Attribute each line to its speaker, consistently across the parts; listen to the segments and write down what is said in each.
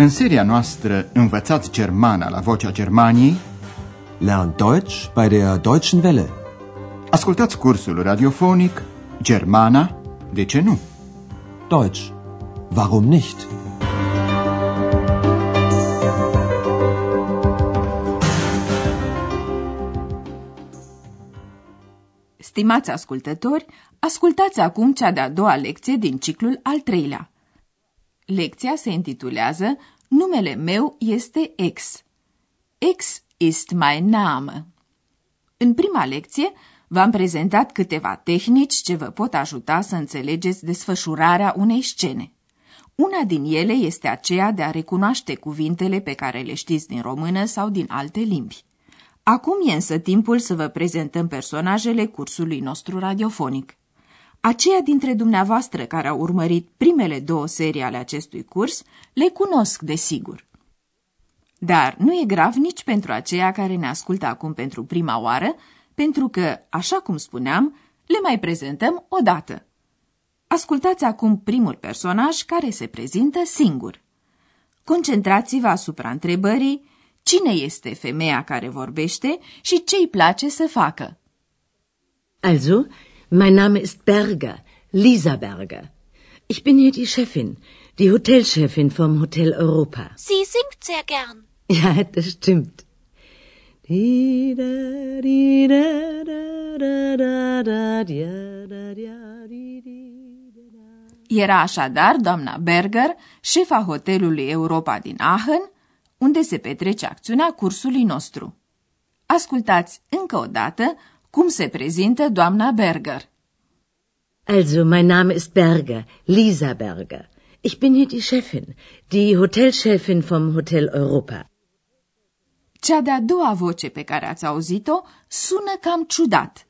Speaker 1: În seria noastră Învățați Germana la Vocea Germaniei
Speaker 2: Lernt Deutsch bei der Deutschen Welle.
Speaker 1: Ascultați cursul radiofonic Germana, de ce nu?
Speaker 2: Deutsch. Warum nicht?
Speaker 3: Stimați ascultători, ascultați acum cea de-a doua lecție din ciclul al treilea. Lecția se intitulează Numele meu este X. X ist mein Name. În prima lecție v-am prezentat câteva tehnici ce vă pot ajuta să înțelegeți desfășurarea unei scene. Una din ele este aceea de a recunoaște cuvintele pe care le știți din română sau din alte limbi. Acum e însă timpul să vă prezentăm personajele cursului nostru radiofonic. Aceia dintre dumneavoastră care au urmărit primele două serii ale acestui curs le cunosc, desigur. Dar nu e grav nici pentru aceia care ne ascultă acum pentru prima oară, pentru că, așa cum spuneam, le mai prezentăm o dată. Ascultați acum primul personaj care se prezintă singur. Concentrați-vă asupra întrebării cine este femeia care vorbește și ce îi place să facă.
Speaker 4: Also, mein Name ist Berger, Lisa Berger. Ich bin hier die Chefin, die Hotelchefin vom Hotel Europa.
Speaker 5: Sie singt sehr gern.
Speaker 4: Ja, das stimmt.
Speaker 3: Era așadar doamna Berger, șefa hotelului Europa din Aachen, unde se petrece acțiunea cursului nostru. Ascultați încă o dată cum se prezintă doamna Berger.
Speaker 4: Also, mein Name ist Berger, Lisa Berger. Ich bin hier die Chefin, die Hotelchefin vom Hotel Europa.
Speaker 3: Cea de-a doua voce pe care ați auzit-o sună cam ciudat,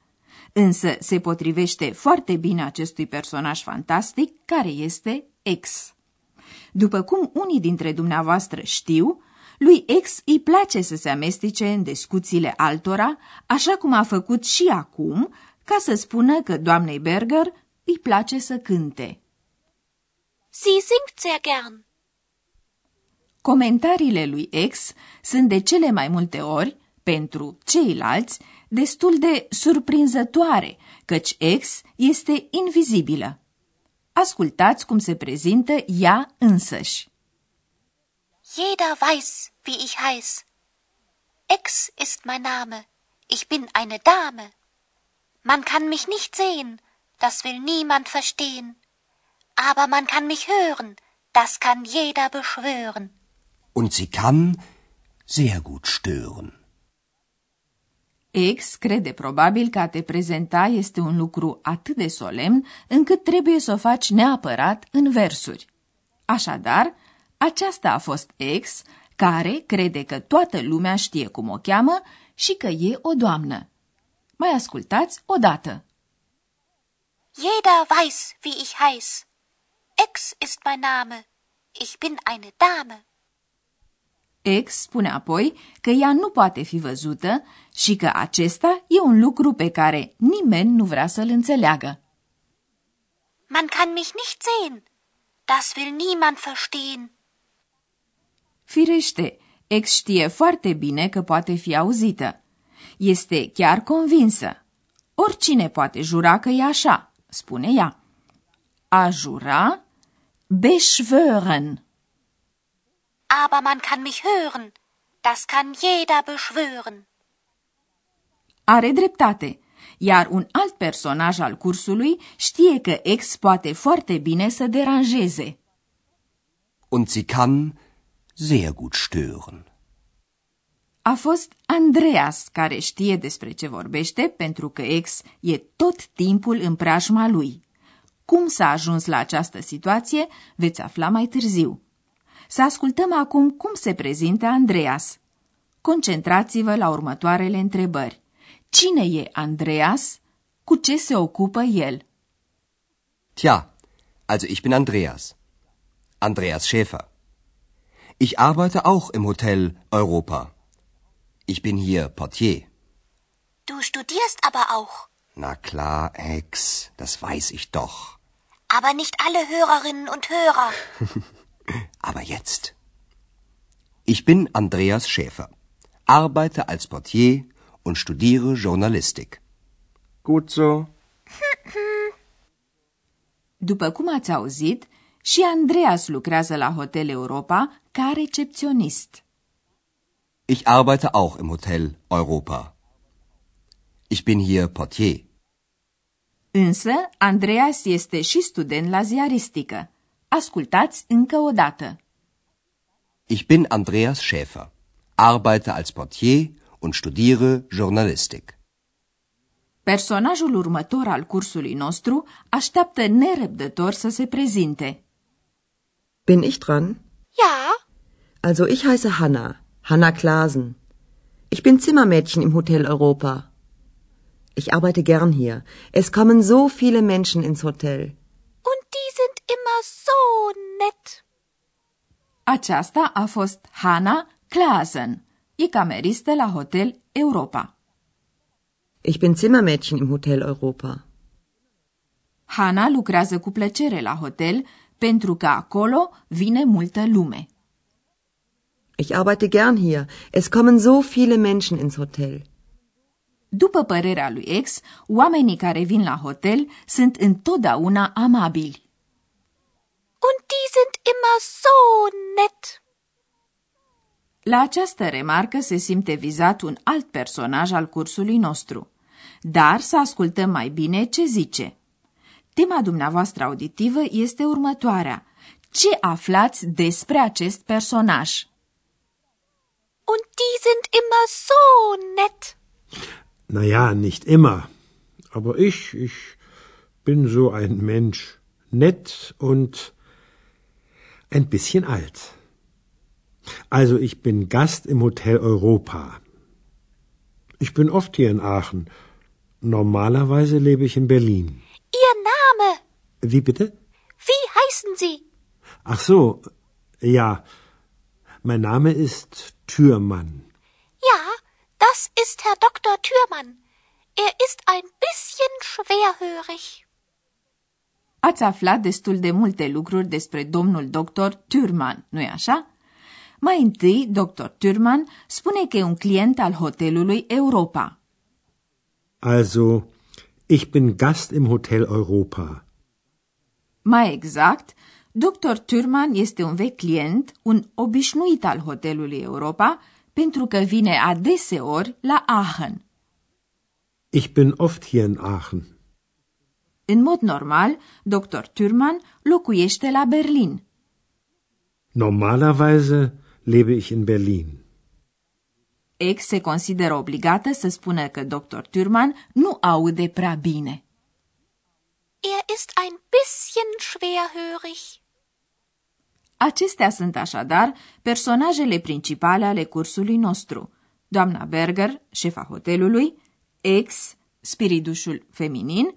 Speaker 3: însă se potrivește foarte bine acestui personaj fantastic care este X. După cum unii dintre dumneavoastră știu, lui X îi place să se amestece în discuțiile altora, așa cum a făcut și acum, ca să spună că doamnei Berger îi place să cânte.
Speaker 5: Sie singt sehr gern.
Speaker 3: Comentariile lui X sunt de cele mai multe ori, pentru ceilalți, destul de surprinzătoare, căci X este invizibilă. Ascultați cum se prezintă ea însăși.
Speaker 5: Jeder weiß, wie ich heiß. Ex ist mein Name. Ich bin eine Dame. Man kann mich nicht sehen, das will niemand verstehen. Aber man kann mich hören, das kann jeder beschwören.
Speaker 2: Und sie kann sehr gut stören.
Speaker 3: X crede probabil că a te prezenta este un lucru atât de solemn încât trebuie să o faci neapărat în versuri. Așadar, aceasta a fost X, care crede că toată lumea știe cum o cheamă și că e o doamnă. Mai ascultați odată.
Speaker 5: Jeder weiß, wie ich heiß. Ex ist mein Name. Ich bin eine Dame.
Speaker 3: X spune apoi că ea nu poate fi văzută și că acesta e un lucru pe care nimeni nu vrea să-l înțeleagă.
Speaker 5: Man kann mich nicht sehen. Das will niemand verstehen.
Speaker 3: Firește, X știe foarte bine că poate fi auzită. Este chiar convinsă. Oricine poate jura că e așa, spune ea. A jura? Beschwören.
Speaker 5: Aber man kann mich hören. Das kann jeder beschwören.
Speaker 3: Are dreptate, iar un alt personaj al cursului știe că X poate foarte bine să deranjeze.
Speaker 2: Und sie kann sehr gut stören.
Speaker 3: A fost Andreas care știe despre ce vorbește pentru că X e tot timpul în preajma lui. Cum s-a ajuns la această situație, veți afla mai târziu. Să ascultăm acum cum se prezintă Andreas. Concentrați-vă la următoarele întrebări. Cine e Andreas? Cu ce se ocupă el?
Speaker 2: Tja, also ich bin Andreas. Andreas Schäfer. Ich arbeite auch im Hotel Europa. Ich bin hier Portier.
Speaker 5: Du studierst aber auch.
Speaker 2: Na klar, Ex, das weiß ich doch.
Speaker 5: Aber nicht alle Hörerinnen und Hörer.
Speaker 2: Aber jetzt. Ich bin Andreas Schäfer, arbeite als Portier und studiere Journalistik.
Speaker 6: Gut so.
Speaker 3: După cum ați auzit, și Andreas lucrează la Hotel Europa ca recepționist.
Speaker 2: Ich arbeite auch im Hotel Europa. Ich bin hier Portier.
Speaker 3: Însă, Andreas este și student la ziaristică. Ascultați încă o dată.
Speaker 2: Ich bin Andreas Schäfer, arbeite als Portier und studiere Journalistik.
Speaker 3: Personajul următor al cursului nostru așteaptă nerăbdător să se prezinte.
Speaker 7: Bin ich dran?
Speaker 5: Ja,
Speaker 7: Also ich heiße Hanna, Hanna Klasen. Ich bin Zimmermädchen im Hotel Europa. Ich arbeite gern hier. Es kommen so viele Menschen ins Hotel.
Speaker 5: und die sind immer so nett.
Speaker 3: Aceasta a fost Hanna Klasen. E cameristă la Hotel Europa.
Speaker 7: Ich bin Zimmermädchen im Hotel Europa.
Speaker 3: Hanna lucrează cu plăcere la hotel pentru că acolo vine multă lume.
Speaker 7: Ich arbeite gern hier. Es kommen so viele Menschen ins Hotel.
Speaker 3: După părerea lui ex, oamenii care vin la hotel sunt întotdeauna amabili.
Speaker 5: Und die sind immer so nett.
Speaker 3: La această remarcă se simte vizat un alt personaj al cursului nostru. Dar să ascultăm mai bine ce zice. Tema dumneavoastră auditivă este următoarea. Ce aflați despre acest personaj?
Speaker 5: Und die sind immer so nett.
Speaker 6: Naja, nicht immer. Aber ich, ich bin so ein Mensch. Nett und ein bisschen alt. Also ich bin Gast im Hotel Europa. Ich bin oft hier in Aachen. Normalerweise lebe ich in Berlin.
Speaker 5: Ihr Name,
Speaker 6: Wie bitte?
Speaker 5: wie heißen Sie?
Speaker 6: Ach so, ja. Mein Name ist Türmann.
Speaker 5: Ja, das ist Herr Dr. Thürmann. Er ist ein bisschen schwerhörig.
Speaker 3: Ați aflat destul de multe lucruri despre domnul doctor Thurman, nu-i așa? Mai întâi, dr. Thurman spune că e un client al hotelului Europa.
Speaker 6: Also, ich bin Gast im Hotel Europa.
Speaker 3: Mai exact, dr. Thurman este un vechi client, un obișnuit al hotelului Europa, pentru că vine adeseori la Aachen.
Speaker 6: Ich bin oft hier in Aachen.
Speaker 3: În mod normal, dr. Thurman locuiește la Berlin.
Speaker 6: Normalerweise lebe ich in Berlin.
Speaker 3: Ex se consideră obligată să spună că dr. Thurman nu aude prea bine.
Speaker 5: Er ist ein bisschen schwerhörig.
Speaker 3: Acestea sunt așadar personajele principale ale cursului nostru. Doamna Berger, șefa hotelului, ex, spiridușul feminin,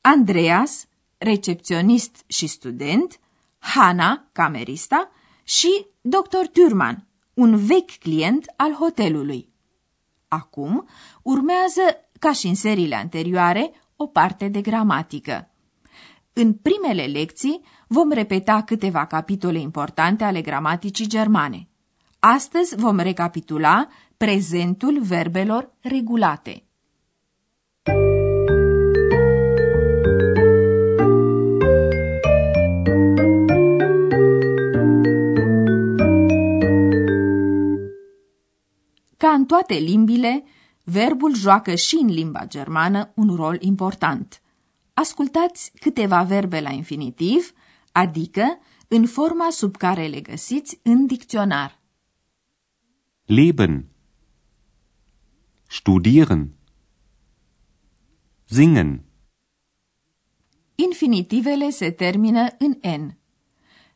Speaker 3: Andreas, recepționist și student, Hana, camerista, și dr. Thurman, un vechi client al hotelului. Acum urmează, ca și în seriile anterioare, o parte de gramatică. În primele lecții vom repeta câteva capitole importante ale gramaticii germane. Astăzi vom recapitula prezentul verbelor regulate. Toate limbile, verbul joacă și în limba germană un rol important. Ascultați câteva verbe la infinitiv, adică în forma sub care le găsiți în dicționar.
Speaker 8: Leben. Studieren. Singen.
Speaker 3: Infinitivele se termină în N.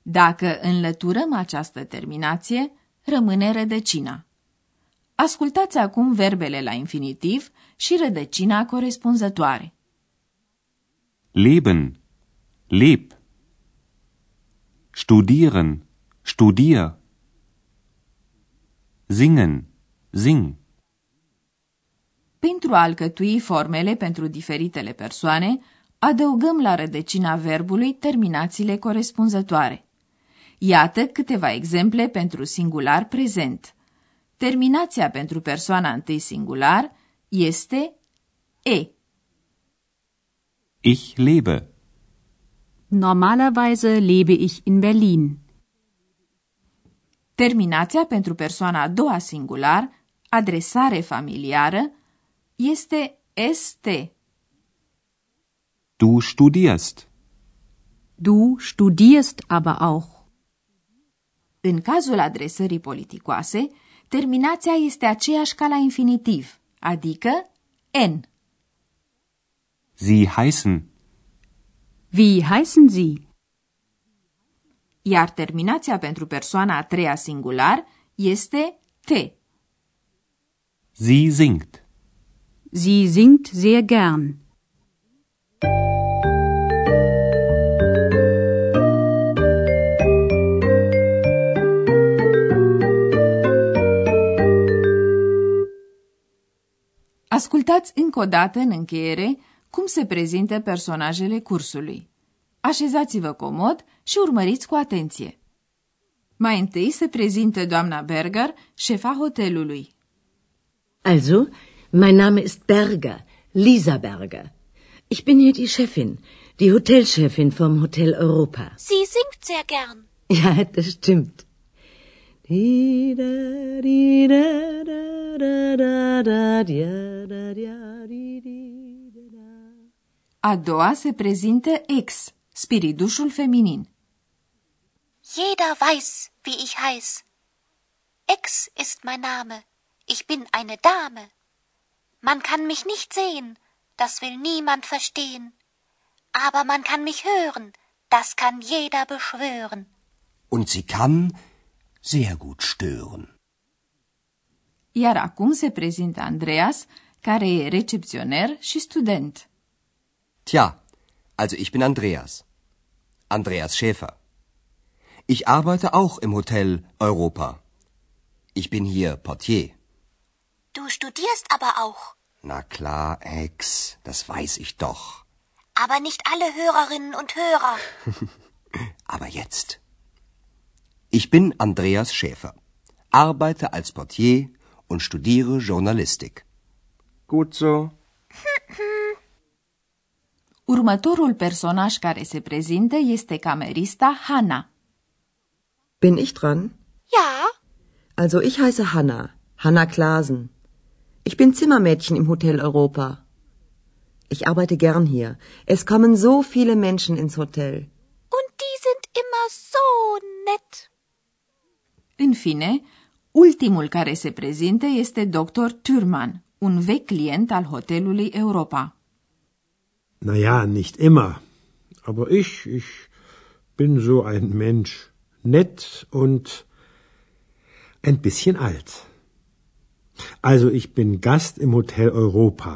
Speaker 3: Dacă înlăturăm această terminație, rămâne rădăcina. Ascultați acum verbele la infinitiv și rădăcina corespunzătoare.
Speaker 8: Leben. Leb. Studieren. Studier. Singen. Sing.
Speaker 3: Pentru a alcătui formele pentru diferitele persoane, adăugăm la rădăcina verbului terminațiile corespunzătoare. Iată câteva exemple pentru singular prezent. Terminația pentru persoana întâi singular este e.
Speaker 8: Ich lebe.
Speaker 9: Normalerweise lebe ich in Berlin.
Speaker 3: Terminația pentru persoana a doua singular, adresare familiară, este este.
Speaker 8: Du studierst.
Speaker 9: Du studierst aber auch.
Speaker 3: În cazul adresării politicoase, terminația este aceeași ca la infinitiv, adică n.
Speaker 8: Sie heißen.
Speaker 9: Wie heißen Sie?
Speaker 3: Iar terminația pentru persoana a treia singular este te.
Speaker 8: Sie singt.
Speaker 9: Sie singt sehr gern.
Speaker 3: Ascultați încă o dată în încheiere cum se prezintă personajele cursului. Așezați-vă comod și urmăriți cu atenție. Mai întâi se prezintă doamna Berger, șefa hotelului.
Speaker 4: Also, mein Name ist Berger, Lisa Berger. Ich bin hier die Chefin, die Hotelchefin vom Hotel Europa.
Speaker 5: Sie singt sehr gern.
Speaker 4: Ja, das stimmt. Di da di da da da da da dia da dia di di da da.
Speaker 3: A doua se prezintă ex, spiridușul feminin.
Speaker 5: Jeder weiß, wie ich heiß. Ex ist mein Name. Ich bin eine Dame. Man kann mich nicht sehen, das will niemand verstehen. Aber man kann mich hören, das kann jeder beschwören.
Speaker 2: Und sie kann sehr gut stören.
Speaker 3: Iar acum se prezintă Andreas, care e recepționer și student.
Speaker 2: Tja, also ich bin Andreas. Andreas Schäfer. Ich arbeite auch im Hotel Europa. Ich bin hier Portier.
Speaker 5: Du studierst aber auch.
Speaker 2: Na klar, Ex, das weiß ich doch.
Speaker 5: Aber nicht alle Hörerinnen und Hörer.
Speaker 2: Aber jetzt. Ich bin Andreas Schäfer, arbeite als Portier und studiere Journalistik. Gut so.
Speaker 3: Următorul personaj care se prezintă este camerista Hanna.
Speaker 7: Bin ich dran?
Speaker 5: Ja,
Speaker 7: Also ich heiße Hanna, Hanna Klasen. Ich bin Zimmermädchen im Hotel Europa. Ich arbeite gern hier. Es kommen so viele Menschen ins Hotel.
Speaker 5: und die sind immer so nett.
Speaker 3: În fine, ultimul care se prezintă este Dr. Thürmann, un vechi client al hotelului Europa.
Speaker 6: Na ja, nicht immer. Aber ich, ich bin so ein Mensch. Nett und ein bisschen alt. Also ich bin Gast im Hotel Europa.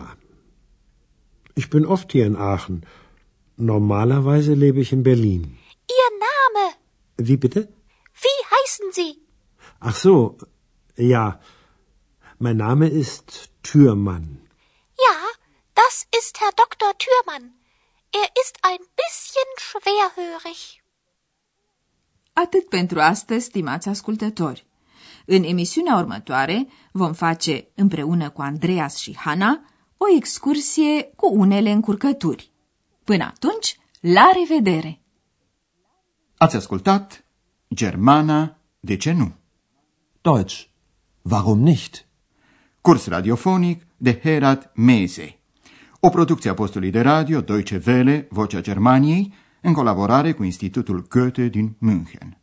Speaker 6: Ich bin oft hier in Aachen. Normalerweise lebe ich in Berlin.
Speaker 5: Ihr Name,
Speaker 6: Wie bitte?
Speaker 5: wie heißen Sie?
Speaker 6: Ach so, ja. Mein Name ist Türmann.
Speaker 5: Ja, das ist Herr Dr. Thürmann. Er ist ein bisschen schwerhörig.
Speaker 3: Atât pentru astăzi, stimați ascultători. În emisiunea următoare vom face, împreună cu Andreas și Hana, o excursie cu unele încurcături. Până atunci, la revedere!
Speaker 1: Ați ascultat Germana, de ce nu?
Speaker 10: Deutsch. Warum nicht?
Speaker 1: Curs radiofonic de Herat Mese. O producție a postului de radio Deutsche Welle, Vocea Germaniei, în colaborare cu Institutul Goethe din München.